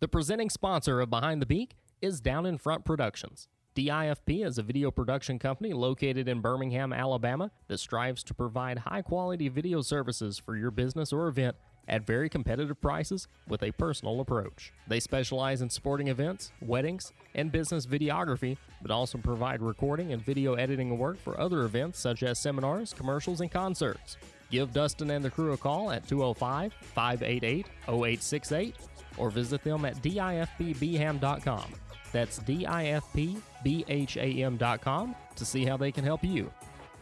The presenting sponsor of Behind the Beak is Down in Front Productions. DIFP is a video production company located in Birmingham, Alabama that strives to provide high quality video services for your business or event at very competitive prices with a personal approach. They specialize in sporting events, weddings, and business videography, but also provide recording and video editing work for other events such as seminars, commercials, and concerts. Give Dustin and the crew a call at 205 588 0868 or visit them at difpbham.com. That's difpbham.com to see how they can help you.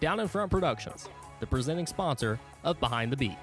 Down in Front Productions, the presenting sponsor of Behind the Beak.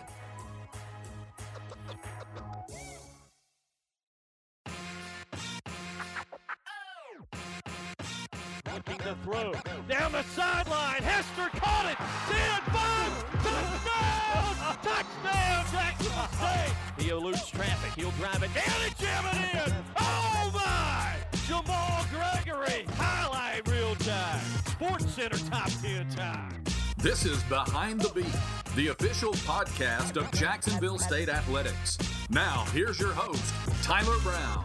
State. He eludes traffic. He'll drive it down and jam it in. Oh, my. Jamal Gregory. Highlight reel time. Sports Center top 10 time. This is Behind the Beak, the official podcast of Jacksonville State Athletics. Now, here's your host, Tyler Brown.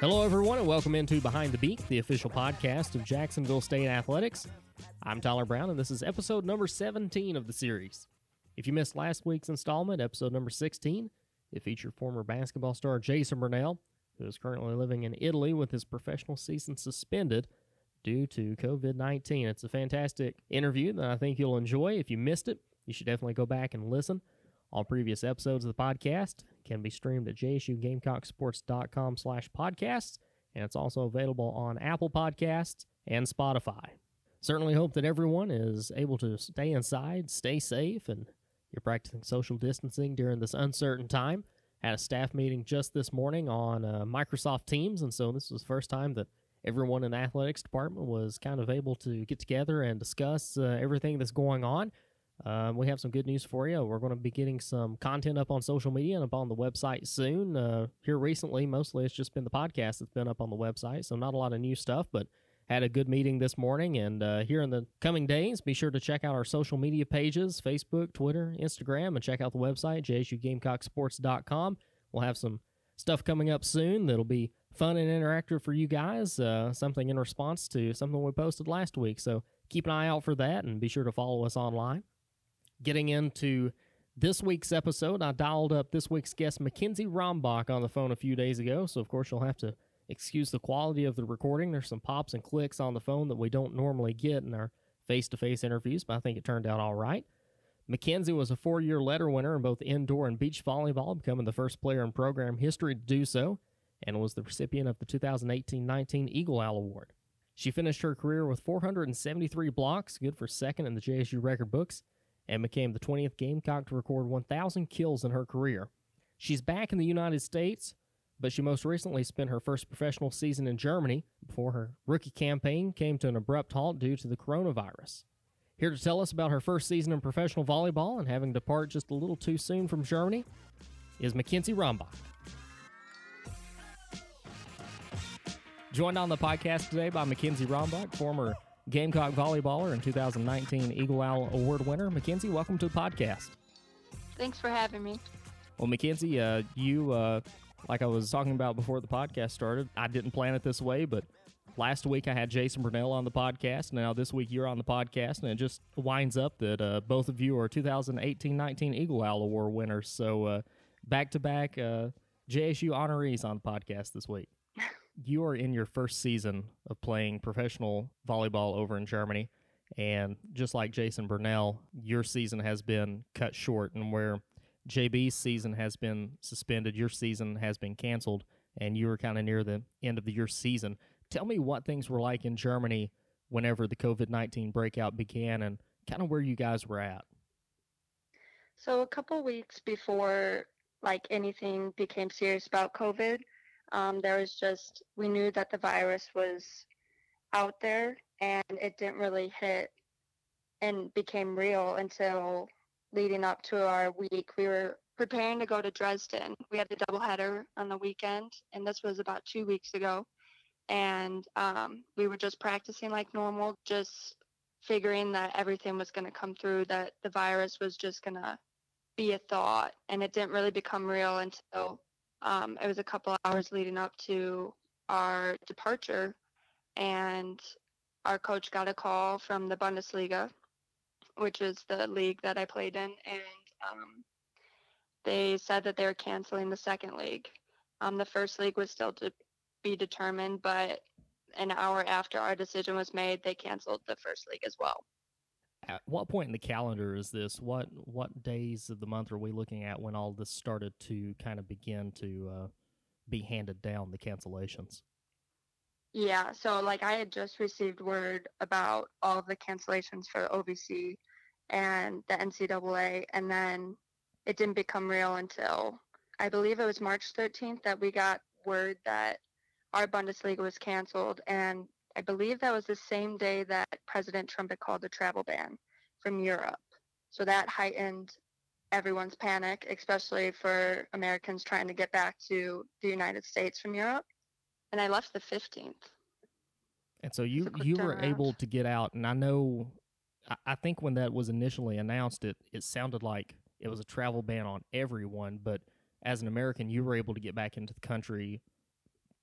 Hello, everyone, and welcome into Behind the Beak, the official podcast of Jacksonville State Athletics. I'm Tyler Brown, and this is episode number 17 of the series. If you missed last week's installment, episode number 16, it featured former basketball star Jason Burnell, who is currently living in Italy with his professional season suspended due to COVID 19. It's a fantastic interview that I think you'll enjoy. If you missed it, you should definitely go back and listen. All previous episodes of the podcast can be streamed at jsugamecocksports.com slash podcasts, and it's also available on Apple Podcasts and Spotify. Certainly hope that everyone is able to stay inside, stay safe, and you're practicing social distancing during this uncertain time. Had a staff meeting just this morning on uh, Microsoft Teams, and so this was the first time that everyone in the athletics department was kind of able to get together and discuss uh, everything that's going on. Um, we have some good news for you. We're going to be getting some content up on social media and up on the website soon. Uh, here recently, mostly it's just been the podcast that's been up on the website, so not a lot of new stuff, but had a good meeting this morning. And uh, here in the coming days, be sure to check out our social media pages Facebook, Twitter, Instagram, and check out the website, jsugamecocksports.com. We'll have some stuff coming up soon that'll be fun and interactive for you guys, uh, something in response to something we posted last week. So keep an eye out for that and be sure to follow us online getting into this week's episode, I dialed up this week's guest, Mackenzie Rombach, on the phone a few days ago. So, of course, you'll have to excuse the quality of the recording. There's some pops and clicks on the phone that we don't normally get in our face to face interviews, but I think it turned out all right. Mackenzie was a four year letter winner in both indoor and beach volleyball, becoming the first player in program history to do so, and was the recipient of the 2018 19 Eagle Owl Award. She finished her career with 473 blocks, good for second in the JSU record books and became the 20th Gamecock to record 1,000 kills in her career. She's back in the United States, but she most recently spent her first professional season in Germany before her rookie campaign came to an abrupt halt due to the coronavirus. Here to tell us about her first season in professional volleyball and having to depart just a little too soon from Germany is Mackenzie Rombach. Joined on the podcast today by Mackenzie Rombach, former Gamecock volleyballer and 2019 Eagle Owl Award winner. Mackenzie, welcome to the podcast. Thanks for having me. Well, Mackenzie, uh, you, uh, like I was talking about before the podcast started, I didn't plan it this way, but last week I had Jason Burnell on the podcast. Now this week you're on the podcast, and it just winds up that uh, both of you are 2018-19 Eagle Owl Award winners. So back to back JSU honorees on the podcast this week you are in your first season of playing professional volleyball over in Germany. And just like Jason Burnell, your season has been cut short, and where JB's season has been suspended, your season has been canceled, and you were kind of near the end of the, your season. Tell me what things were like in Germany whenever the COVID 19 breakout began and kind of where you guys were at. So, a couple weeks before like anything became serious about COVID, um, there was just, we knew that the virus was out there and it didn't really hit and became real until leading up to our week. We were preparing to go to Dresden. We had a doubleheader on the weekend, and this was about two weeks ago. And um, we were just practicing like normal, just figuring that everything was going to come through, that the virus was just going to be a thought. And it didn't really become real until um, it was a couple hours leading up to our departure, and our coach got a call from the Bundesliga, which is the league that I played in, and um, they said that they were canceling the second league. Um, the first league was still to be determined, but an hour after our decision was made, they canceled the first league as well. At what point in the calendar is this? What what days of the month are we looking at when all this started to kind of begin to uh, be handed down the cancellations? Yeah, so like I had just received word about all of the cancellations for OVC and the NCAA, and then it didn't become real until I believe it was March 13th that we got word that our Bundesliga was canceled, and I believe that was the same day that President Trump had called the travel ban from Europe. So that heightened everyone's panic, especially for Americans trying to get back to the United States from Europe and I left the 15th. And so you you were able to get out, and I know, I, think when that was initially announced, it it sounded like it was a travel ban on everyone. But as an American, you were able to get back into the country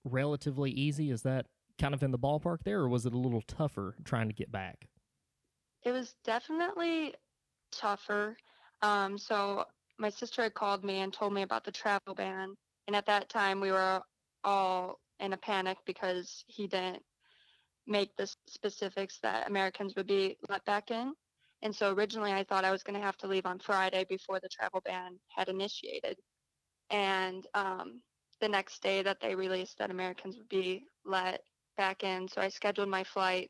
relatively easy. Is that kind of in the ballpark there, or was it a little tougher trying to get back? It was definitely tougher. Um, so my sister had called me and told me about the travel ban, and at that time we were all in a panic because he didn't make the specifics that Americans would be let back in. And so originally I thought I was going to have to leave on Friday before the travel ban had initiated. And um, the next day that they released that Americans would be let back in. So I scheduled my flight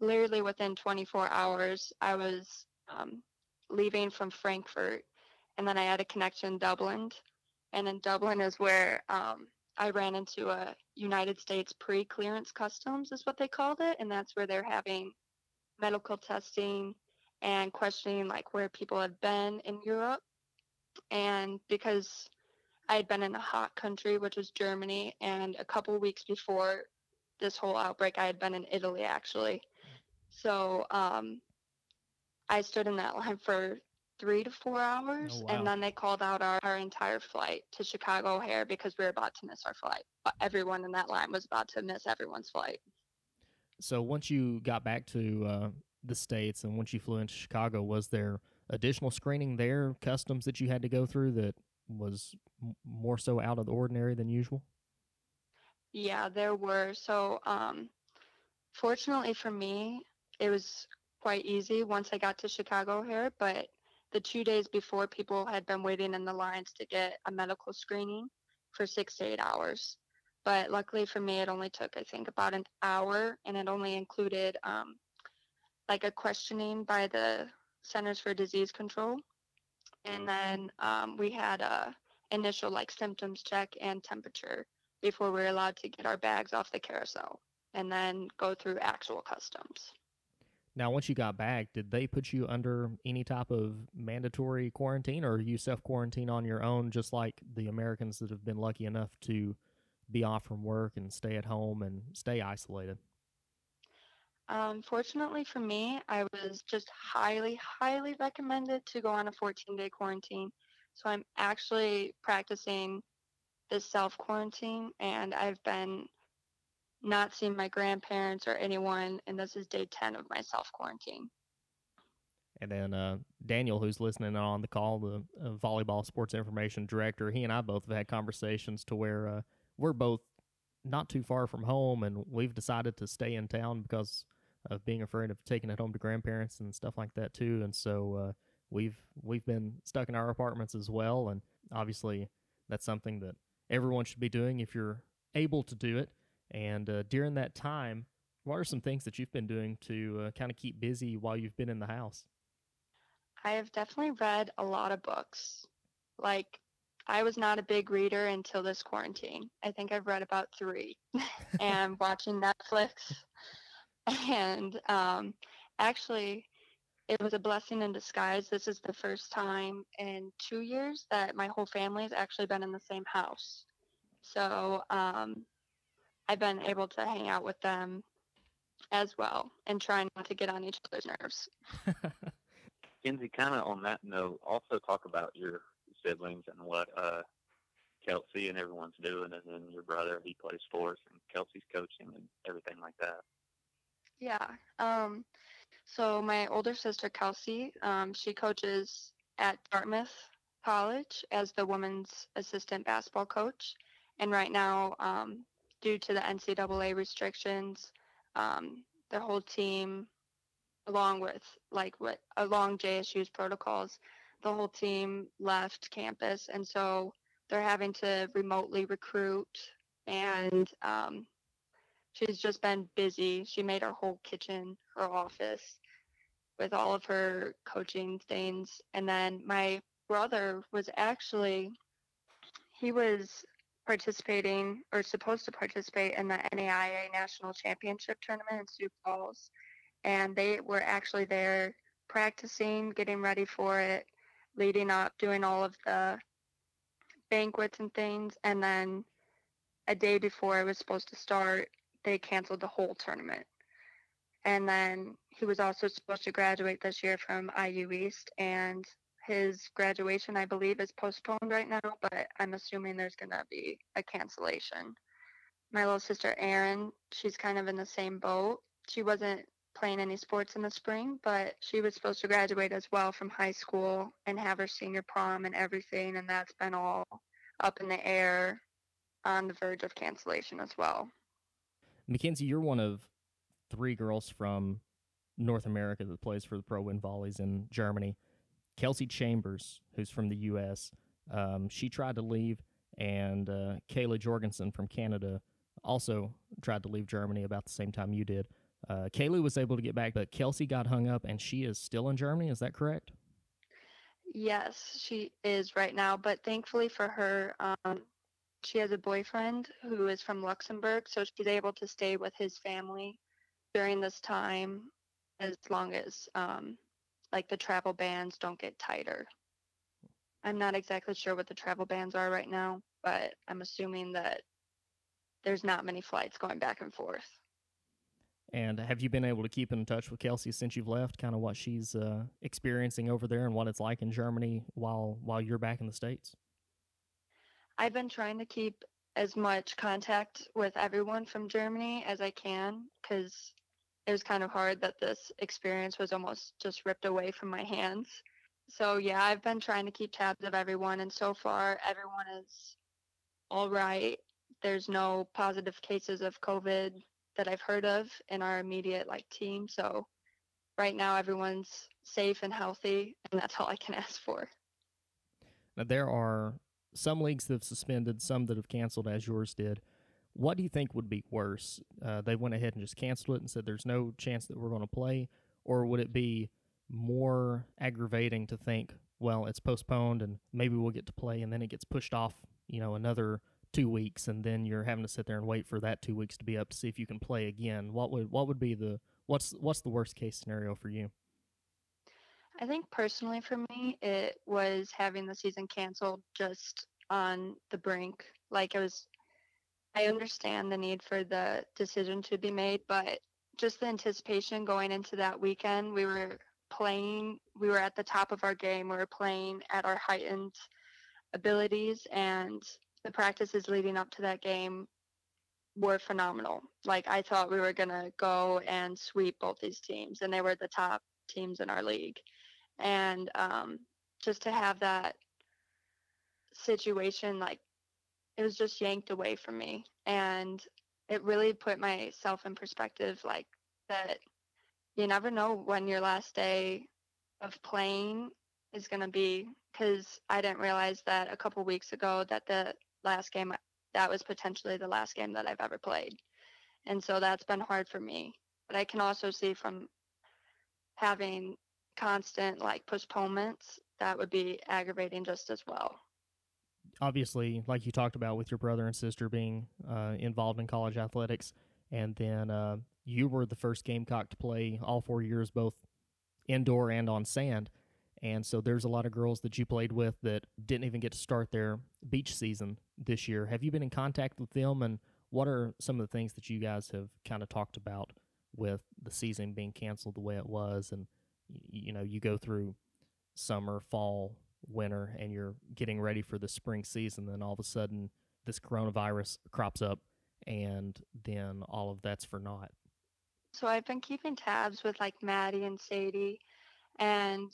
literally within 24 hours. I was um, leaving from Frankfurt and then I had a connection in Dublin. And then Dublin is where um, I ran into a United States pre-clearance customs is what they called it, and that's where they're having medical testing and questioning like where people have been in Europe. And because I had been in a hot country, which was Germany, and a couple weeks before this whole outbreak, I had been in Italy actually. So um, I stood in that line for three to four hours, oh, wow. and then they called out our, our entire flight to Chicago O'Hare because we were about to miss our flight. Everyone in that line was about to miss everyone's flight. So once you got back to uh, the states and once you flew into Chicago, was there additional screening there, customs that you had to go through that was m- more so out of the ordinary than usual? Yeah, there were. So, um, fortunately for me, it was quite easy once I got to Chicago here, but the two days before, people had been waiting in the lines to get a medical screening for six to eight hours. But luckily for me, it only took, I think, about an hour, and it only included um, like a questioning by the Centers for Disease Control. And then um, we had a initial like symptoms check and temperature before we were allowed to get our bags off the carousel and then go through actual customs. Now, once you got back, did they put you under any type of mandatory quarantine, or you self quarantine on your own, just like the Americans that have been lucky enough to be off from work and stay at home and stay isolated? Um, fortunately for me, I was just highly, highly recommended to go on a 14 day quarantine. So I'm actually practicing this self quarantine, and I've been not seen my grandparents or anyone, and this is day 10 of my self quarantine. And then uh, Daniel, who's listening on the call, the uh, volleyball sports information director, he and I both have had conversations to where uh, we're both not too far from home, and we've decided to stay in town because of being afraid of taking it home to grandparents and stuff like that too. And so uh, we've we've been stuck in our apartments as well, and obviously that's something that everyone should be doing if you're able to do it. And uh, during that time, what are some things that you've been doing to uh, kind of keep busy while you've been in the house? I have definitely read a lot of books. Like, I was not a big reader until this quarantine. I think I've read about three and watching Netflix. And um, actually, it was a blessing in disguise. This is the first time in two years that my whole family has actually been in the same house. So um, I've been able to hang out with them as well and try not to get on each other's nerves. Kenzie, kind of on that note, also talk about your siblings and what uh, Kelsey and everyone's doing, and then your brother he plays for us, and Kelsey's coaching and everything like that. Yeah. Um, so my older sister Kelsey, um, she coaches at Dartmouth College as the women's assistant basketball coach, and right now, um, due to the NCAA restrictions, um, their whole team, along with like what along JSU's protocols, the whole team left campus, and so they're having to remotely recruit. And um, she's just been busy. She made her whole kitchen her office with all of her coaching things. And then my brother was actually he was participating or supposed to participate in the NAIA National Championship tournament in Sioux Falls. And they were actually there practicing, getting ready for it, leading up, doing all of the banquets and things. And then a day before it was supposed to start, they canceled the whole tournament. And then he was also supposed to graduate this year from IU East, and his graduation, I believe, is postponed right now, but I'm assuming there's going to be a cancellation. My little sister Erin, she's kind of in the same boat. She wasn't playing any sports in the spring, but she was supposed to graduate as well from high school and have her senior prom and everything, and that's been all up in the air on the verge of cancellation as well. Mackenzie, you're one of three girls from North America that plays for the Pro Win Volleys in Germany. Kelsey Chambers, who's from the U.S., um, she tried to leave, and uh, Kayla Jorgensen from Canada also tried to leave Germany about the same time you did. Uh, Kaylee was able to get back, but Kelsey got hung up, and she is still in Germany. Is that correct? Yes, she is right now, but thankfully for her, um, she has a boyfriend who is from Luxembourg, so she's able to stay with his family during this time as long as um, like the travel bans don't get tighter. I'm not exactly sure what the travel bans are right now, but I'm assuming that there's not many flights going back and forth. And have you been able to keep in touch with Kelsey since you've left? Kind of what she's uh, experiencing over there and what it's like in Germany while while you're back in the states. I've been trying to keep as much contact with everyone from Germany as I can because it was kind of hard that this experience was almost just ripped away from my hands. So yeah, I've been trying to keep tabs of everyone, and so far everyone is all right. There's no positive cases of COVID that I've heard of in our immediate like team. So right now everyone's safe and healthy, and that's all I can ask for. Now there are some leagues that have suspended, some that have canceled, as yours did. What do you think would be worse? Uh, they went ahead and just canceled it and said there's no chance that we're going to play, or would it be more aggravating to think, well, it's postponed and maybe we'll get to play, and then it gets pushed off, you know, another two weeks, and then you're having to sit there and wait for that two weeks to be up to see if you can play again. What would what would be the what's what's the worst case scenario for you? I think personally for me, it was having the season canceled just on the brink. Like it was I understand the need for the decision to be made, but just the anticipation going into that weekend, we were playing, we were at the top of our game, we were playing at our heightened abilities, and the practices leading up to that game were phenomenal. Like I thought we were going to go and sweep both these teams, and they were the top teams in our league. And um, just to have that situation like it was just yanked away from me. And it really put myself in perspective like that you never know when your last day of playing is going to be because i didn't realize that a couple weeks ago that the last game that was potentially the last game that i've ever played. And so that's been hard for me. But i can also see from having constant like postponements that would be aggravating just as well obviously, like you talked about with your brother and sister being uh, involved in college athletics, and then uh, you were the first Gamecock to play all four years, both indoor and on sand. And so there's a lot of girls that you played with that didn't even get to start their beach season this year. Have you been in contact with them, and what are some of the things that you guys have kind of talked about with the season being canceled the way it was? And you know, you go through summer, fall, winter and you're getting ready for the spring season, then all of a sudden this coronavirus crops up and then all of that's for naught. So I've been keeping tabs with like Maddie and Sadie, and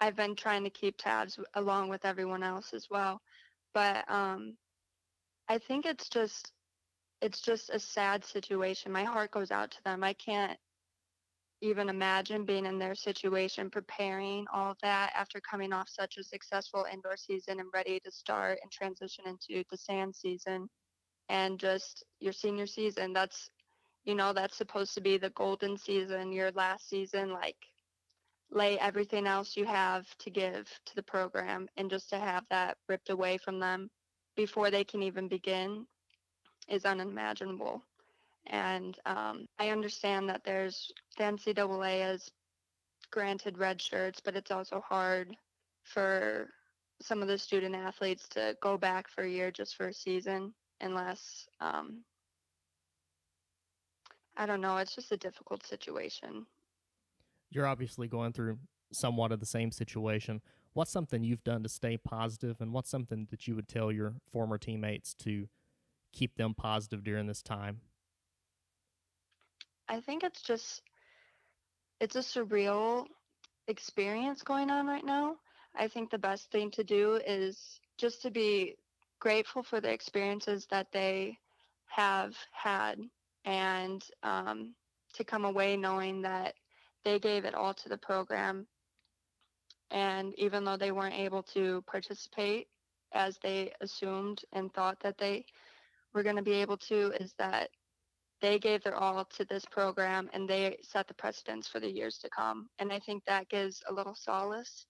I've been trying to keep tabs along with everyone else as well. But um, I think it's just it's just a sad situation. My heart goes out to them. I can't even imagine being in their situation, preparing all that after coming off such a successful indoor season and ready to start and transition into the sand season and just your senior season. That's, you know, that's supposed to be the golden season, your last season, like lay everything else you have to give to the program and just to have that ripped away from them before they can even begin is unimaginable. And um, I understand that there's the NCAA has granted red shirts, but it's also hard for some of the student athletes to go back for a year just for a season unless um, I don't know. It's just a difficult situation. You're obviously going through somewhat of the same situation. What's something you've done to stay positive, and what's something that you would tell your former teammates to keep them positive during this time? I think it's just it's a surreal experience going on right now. I think the best thing to do is just to be grateful for the experiences that they have had and um, to come away knowing that they gave it all to the program. And even though they weren't able to participate as they assumed and thought that they were going to be able to, is that they gave their all to this program and they set the precedence for the years to come. And I think that gives a little solace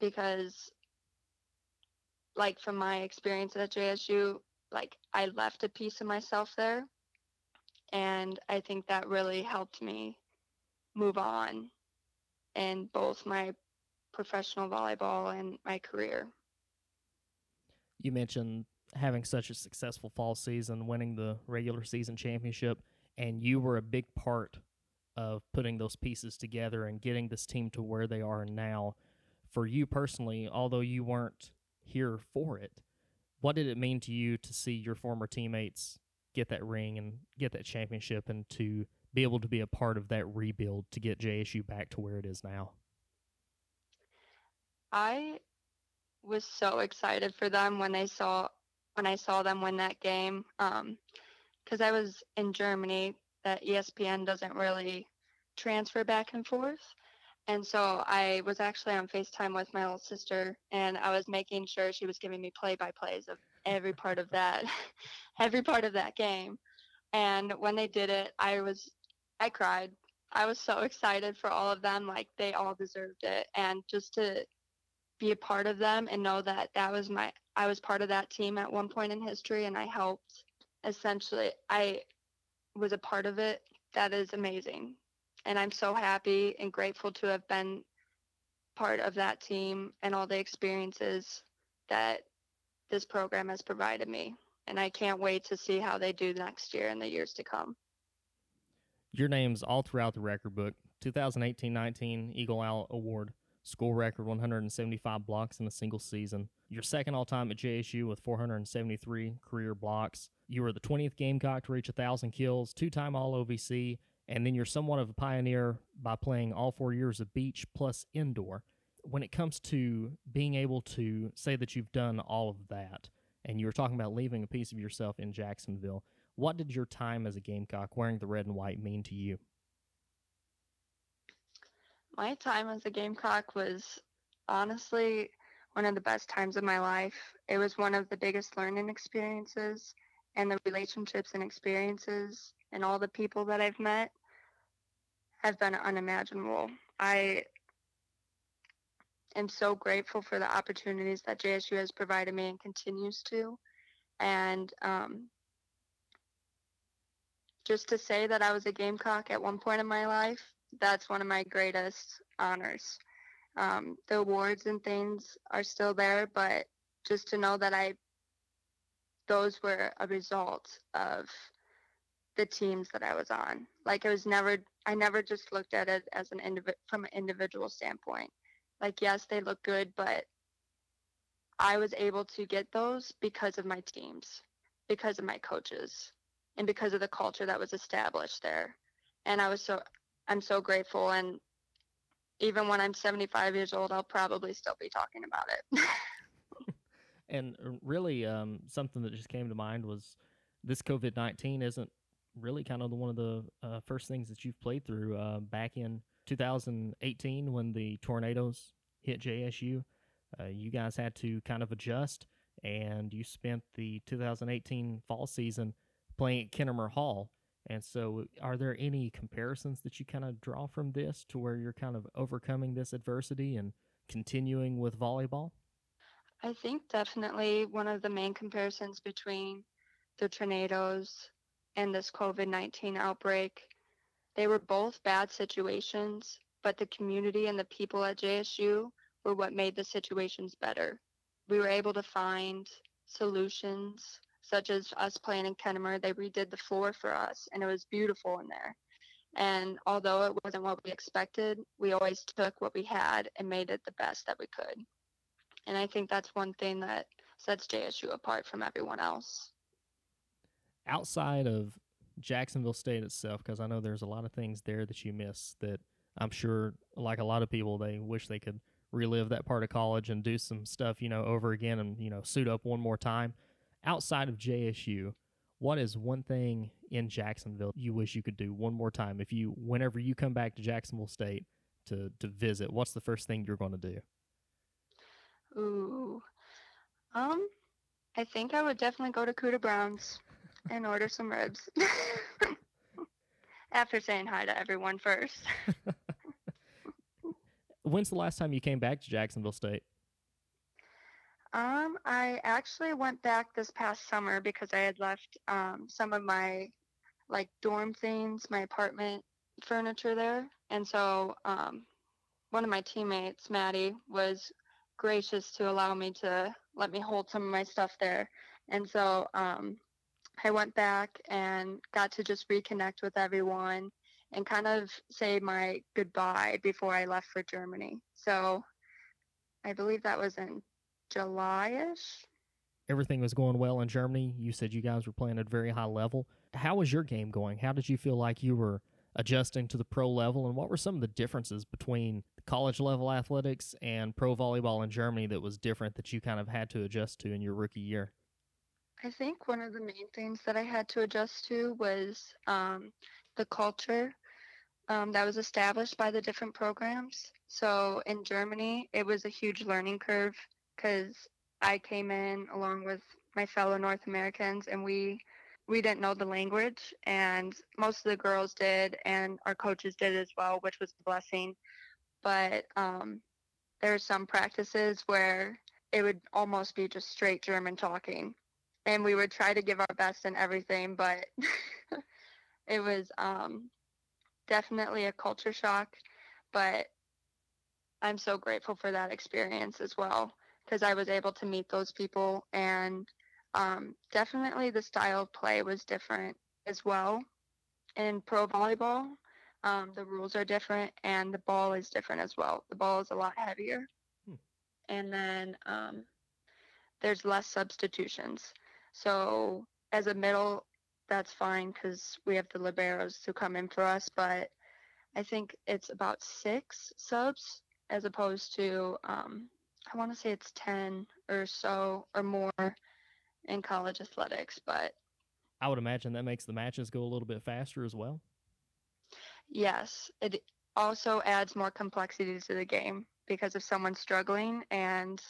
because, like, from my experience at JSU, like, I left a piece of myself there. And I think that really helped me move on in both my professional volleyball and my career. You mentioned having such a successful fall season, winning the regular season championship, and you were a big part of putting those pieces together and getting this team to where they are now. For you personally, although you weren't here for it, what did it mean to you to see your former teammates get that ring and get that championship and to be able to be a part of that rebuild to get JSU back to where it is now? I was so excited for them when they saw when I saw them win that game. Um, because I was in Germany, that ESPN doesn't really transfer back and forth. And so I was actually on FaceTime with my little sister, and I was making sure she was giving me play-by-plays of every part of that, every part of that game. And when they did it, I was, I cried. I was so excited for all of them. Like they all deserved it, and just to be a part of them and know that that was my, I was part of that team at one point in history, and I helped essentially I was a part of it. That is amazing. And I'm so happy and grateful to have been part of that team and all the experiences that this program has provided me. And I can't wait to see how they do next year and the years to come. Your name's all throughout the record book 2018 19 Eagle Owl Award, school record 175 blocks in a single season. You're second all time at JSU with 473 career blocks. You were the 20th Gamecock to reach 1,000 kills, two time All OVC, and then you're somewhat of a pioneer by playing all four years of beach plus indoor. When it comes to being able to say that you've done all of that, and you were talking about leaving a piece of yourself in Jacksonville, what did your time as a Gamecock wearing the red and white mean to you? My time as a Gamecock was honestly one of the best times of my life. It was one of the biggest learning experiences and the relationships and experiences and all the people that I've met have been unimaginable. I am so grateful for the opportunities that JSU has provided me and continues to. And um, just to say that I was a Gamecock at one point in my life, that's one of my greatest honors. Um, the awards and things are still there, but just to know that I those were a result of the teams that I was on. Like I was never, I never just looked at it as an individual from an individual standpoint. Like yes, they look good, but I was able to get those because of my teams, because of my coaches, and because of the culture that was established there. And I was so I'm so grateful and even when I'm 75 years old, I'll probably still be talking about it. and really, um, something that just came to mind was this COVID 19 isn't really kind of the, one of the uh, first things that you've played through uh, back in 2018 when the tornadoes hit JSU. Uh, you guys had to kind of adjust, and you spent the 2018 fall season playing at Kennamer Hall. And so, are there any comparisons that you kind of draw from this to where you're kind of overcoming this adversity and continuing with volleyball? I think definitely one of the main comparisons between the tornadoes and this COVID 19 outbreak, they were both bad situations, but the community and the people at JSU were what made the situations better. We were able to find solutions, such as us playing in Kennamer. They redid the floor for us, and it was beautiful in there. And although it wasn't what we expected, we always took what we had and made it the best that we could. And I think that's one thing that sets JSU apart from everyone else. Outside of Jacksonville State itself, because I know there's a lot of things there that you miss that I'm sure, like a lot of people, they wish they could relive that part of college and do some stuff, you know, over again and, you know, suit up one more time. Outside of JSU, what is one thing in Jacksonville you wish you could do one more time? If you, whenever you come back to Jacksonville State to, to visit, what's the first thing you're going to do? Ooh. Um, I think I would definitely go to Cooter Brown's and order some ribs. After saying hi to everyone first. When's the last time you came back to Jacksonville State? Um, I actually went back this past summer because I had left um, some of my like dorm things, my apartment furniture there, and so um, one of my teammates, Maddie, was gracious to allow me to let me hold some of my stuff there. And so um, I went back and got to just reconnect with everyone and kind of say my goodbye before I left for Germany. So I believe that was in July-ish. Everything was going well in Germany. You said you guys were playing at a very high level. How was your game going? How did you feel like you were adjusting to the pro level, and what were some of the differences between college level athletics and pro volleyball in Germany that was different that you kind of had to adjust to in your rookie year? I think one of the main things that I had to adjust to was um, the culture um, that was established by the different programs. So in Germany, it was a huge learning curve because I came in along with my fellow North Americans and we we didn't know the language and most of the girls did and our coaches did as well, which was a blessing. But um, there are some practices where it would almost be just straight German talking. And we would try to give our best and everything, but it was um, definitely a culture shock. But I'm so grateful for that experience as well because I was able to meet those people and um, definitely the style of play was different as well. In pro volleyball, um, the rules are different and the ball is different as well. The ball is a lot heavier. Hmm. And then um, there's less substitutions. So as a middle, that's fine because we have the liberos to come in for us. But I think it's about six subs as opposed to, um, I want to say it's 10 or so or more in college athletics, but I would imagine that makes the matches go a little bit faster as well. Yes, it also adds more complexity to the game because if someone's struggling and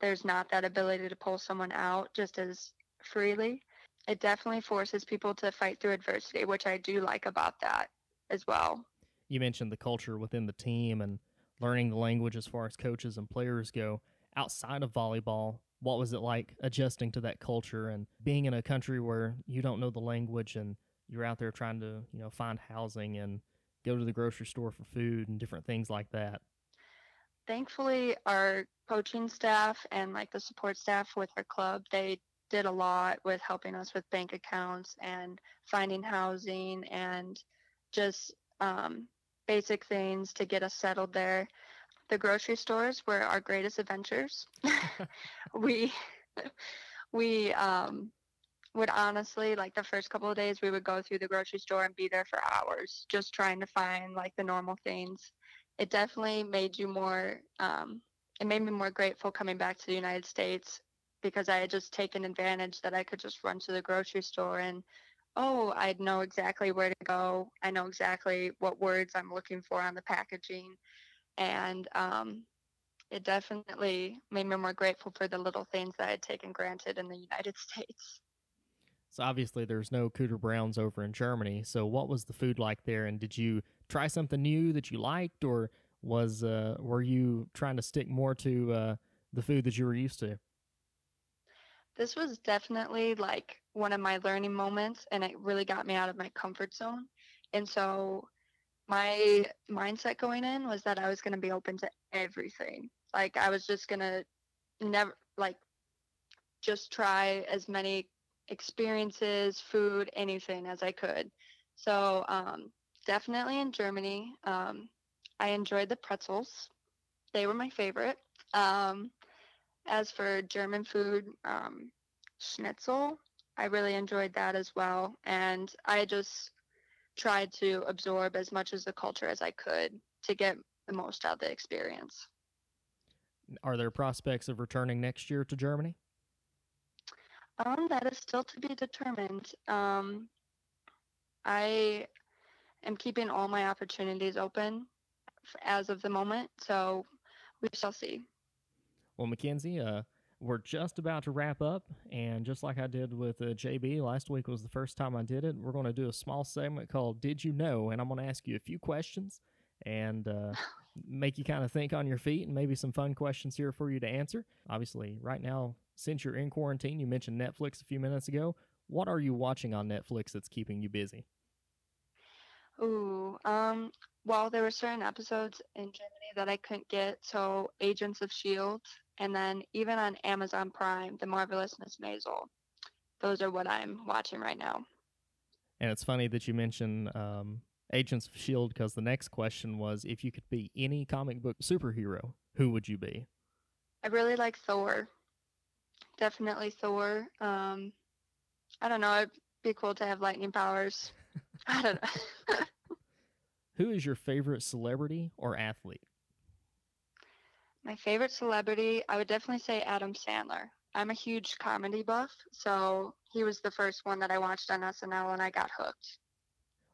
there's not that ability to pull someone out just as freely, it definitely forces people to fight through adversity, which I do like about that as well. You mentioned the culture within the team and learning the language as far as coaches and players go. Outside of volleyball, what was it like adjusting to that culture and being in a country where you don't know the language and you're out there trying to you know find housing and go to the grocery store for food and different things like that thankfully our coaching staff and like the support staff with our club they did a lot with helping us with bank accounts and finding housing and just um, basic things to get us settled there the grocery stores were our greatest adventures. we we um would honestly like the first couple of days we would go through the grocery store and be there for hours just trying to find like the normal things. It definitely made you more um it made me more grateful coming back to the United States because I had just taken advantage that I could just run to the grocery store and oh, I know exactly where to go. I know exactly what words I'm looking for on the packaging. And um, it definitely made me more grateful for the little things that I had taken granted in the United States. So obviously there's no Cooter Browns over in Germany. So what was the food like there and did you try something new that you liked or was uh, were you trying to stick more to uh, the food that you were used to? This was definitely like one of my learning moments and it really got me out of my comfort zone. And so my mindset going in was that I was going to be open to everything. Like I was just going to never like just try as many experiences, food, anything as I could. So um, definitely in Germany, um, I enjoyed the pretzels. They were my favorite. Um, as for German food, um, schnitzel, I really enjoyed that as well. And I just tried to absorb as much as the culture as I could to get the most out of the experience. Are there prospects of returning next year to Germany? Um, that is still to be determined. Um, I am keeping all my opportunities open as of the moment, so we shall see. Well, Mackenzie, uh, we're just about to wrap up, and just like I did with uh, JB, last week was the first time I did it. We're going to do a small segment called "Did You Know?" and I'm going to ask you a few questions and uh, make you kind of think on your feet, and maybe some fun questions here for you to answer. Obviously, right now, since you're in quarantine, you mentioned Netflix a few minutes ago. What are you watching on Netflix that's keeping you busy? Ooh, um, well, there were certain episodes in Germany that I couldn't get, so Agents of S.H.I.E.L.D., and then even on Amazon Prime, The Marvelous Miss Maisel. Those are what I'm watching right now. And it's funny that you mention um, Agents of S.H.I.E.L.D. because the next question was if you could be any comic book superhero, who would you be? I really like Thor. Definitely Thor. Um, I don't know. It'd be cool to have lightning powers. I don't know. Who is your favorite celebrity or athlete? My favorite celebrity, I would definitely say Adam Sandler. I'm a huge comedy buff, so he was the first one that I watched on SNL and I got hooked.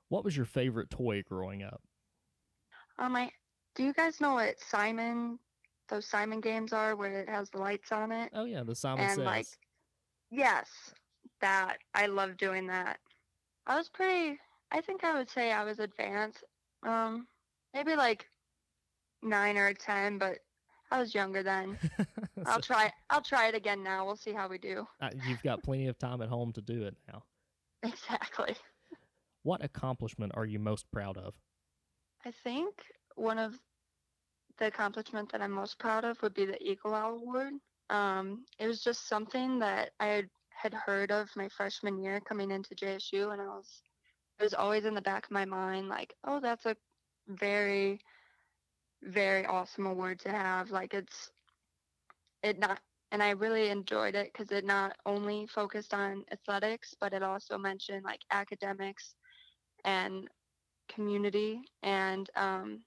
What was your favorite toy growing up? Um, I do you guys know what Simon, those Simon games are, where it has the lights on it? Oh yeah, the Simon and Says. like, yes, that I love doing that. I was pretty. I think I would say I was advanced. Um, maybe like nine or ten, but I was younger then. I'll try. I'll try it again now. We'll see how we do. uh, you've got plenty of time at home to do it now. Exactly. What accomplishment are you most proud of? I think one of the accomplishments that I'm most proud of would be the Eagle Owl Award. Um, it was just something that I had, had heard of my freshman year coming into JSU, and I was it was always in the back of my mind, like, oh, that's a very, very awesome award to have. Like, it's it not, and I really enjoyed it because it not only focused on athletics, but it also mentioned like academics and community and um,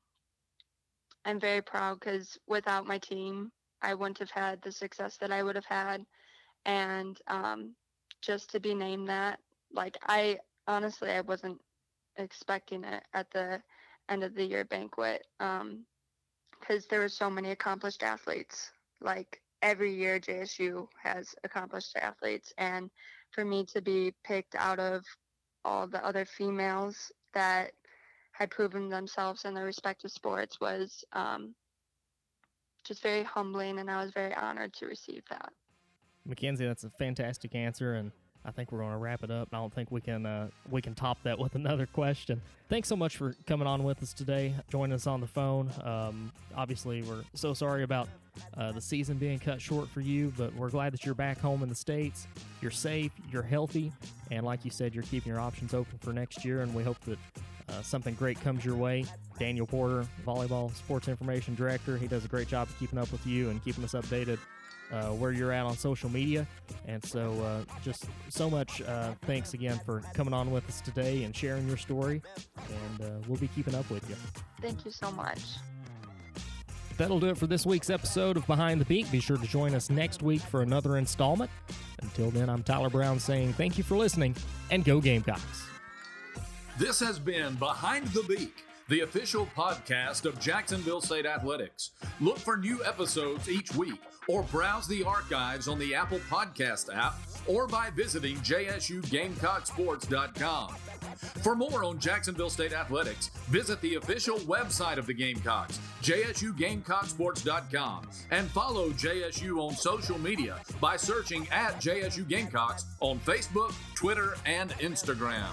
i'm very proud because without my team i wouldn't have had the success that i would have had and um, just to be named that like i honestly i wasn't expecting it at the end of the year banquet because there were so many accomplished athletes like every year jsu has accomplished athletes and for me to be picked out of all the other females that had proven themselves in their respective sports was um, just very humbling, and I was very honored to receive that. Mackenzie, that's a fantastic answer, and I think we're going to wrap it up. I don't think we can uh, we can top that with another question. Thanks so much for coming on with us today, joining us on the phone. Um, obviously, we're so sorry about uh, the season being cut short for you, but we're glad that you're back home in the states. You're safe, you're healthy, and like you said, you're keeping your options open for next year. And we hope that uh, something great comes your way, Daniel Porter, volleyball sports information director, he does a great job of keeping up with you and keeping us updated uh, where you're at on social media. And so, uh, just so much uh, thanks again for coming on with us today and sharing your story. And uh, we'll be keeping up with you. Thank you so much. That'll do it for this week's episode of Behind the Beak. Be sure to join us next week for another installment. Until then, I'm Tyler Brown saying thank you for listening and go Gamecocks. This has been Behind the Beak, the official podcast of Jacksonville State Athletics. Look for new episodes each week or browse the archives on the Apple Podcast app or by visiting jsugamecocksports.com. For more on Jacksonville State Athletics, visit the official website of the Gamecocks, jsugamecocksports.com, and follow JSU on social media by searching at JSU Gamecocks on Facebook, Twitter, and Instagram.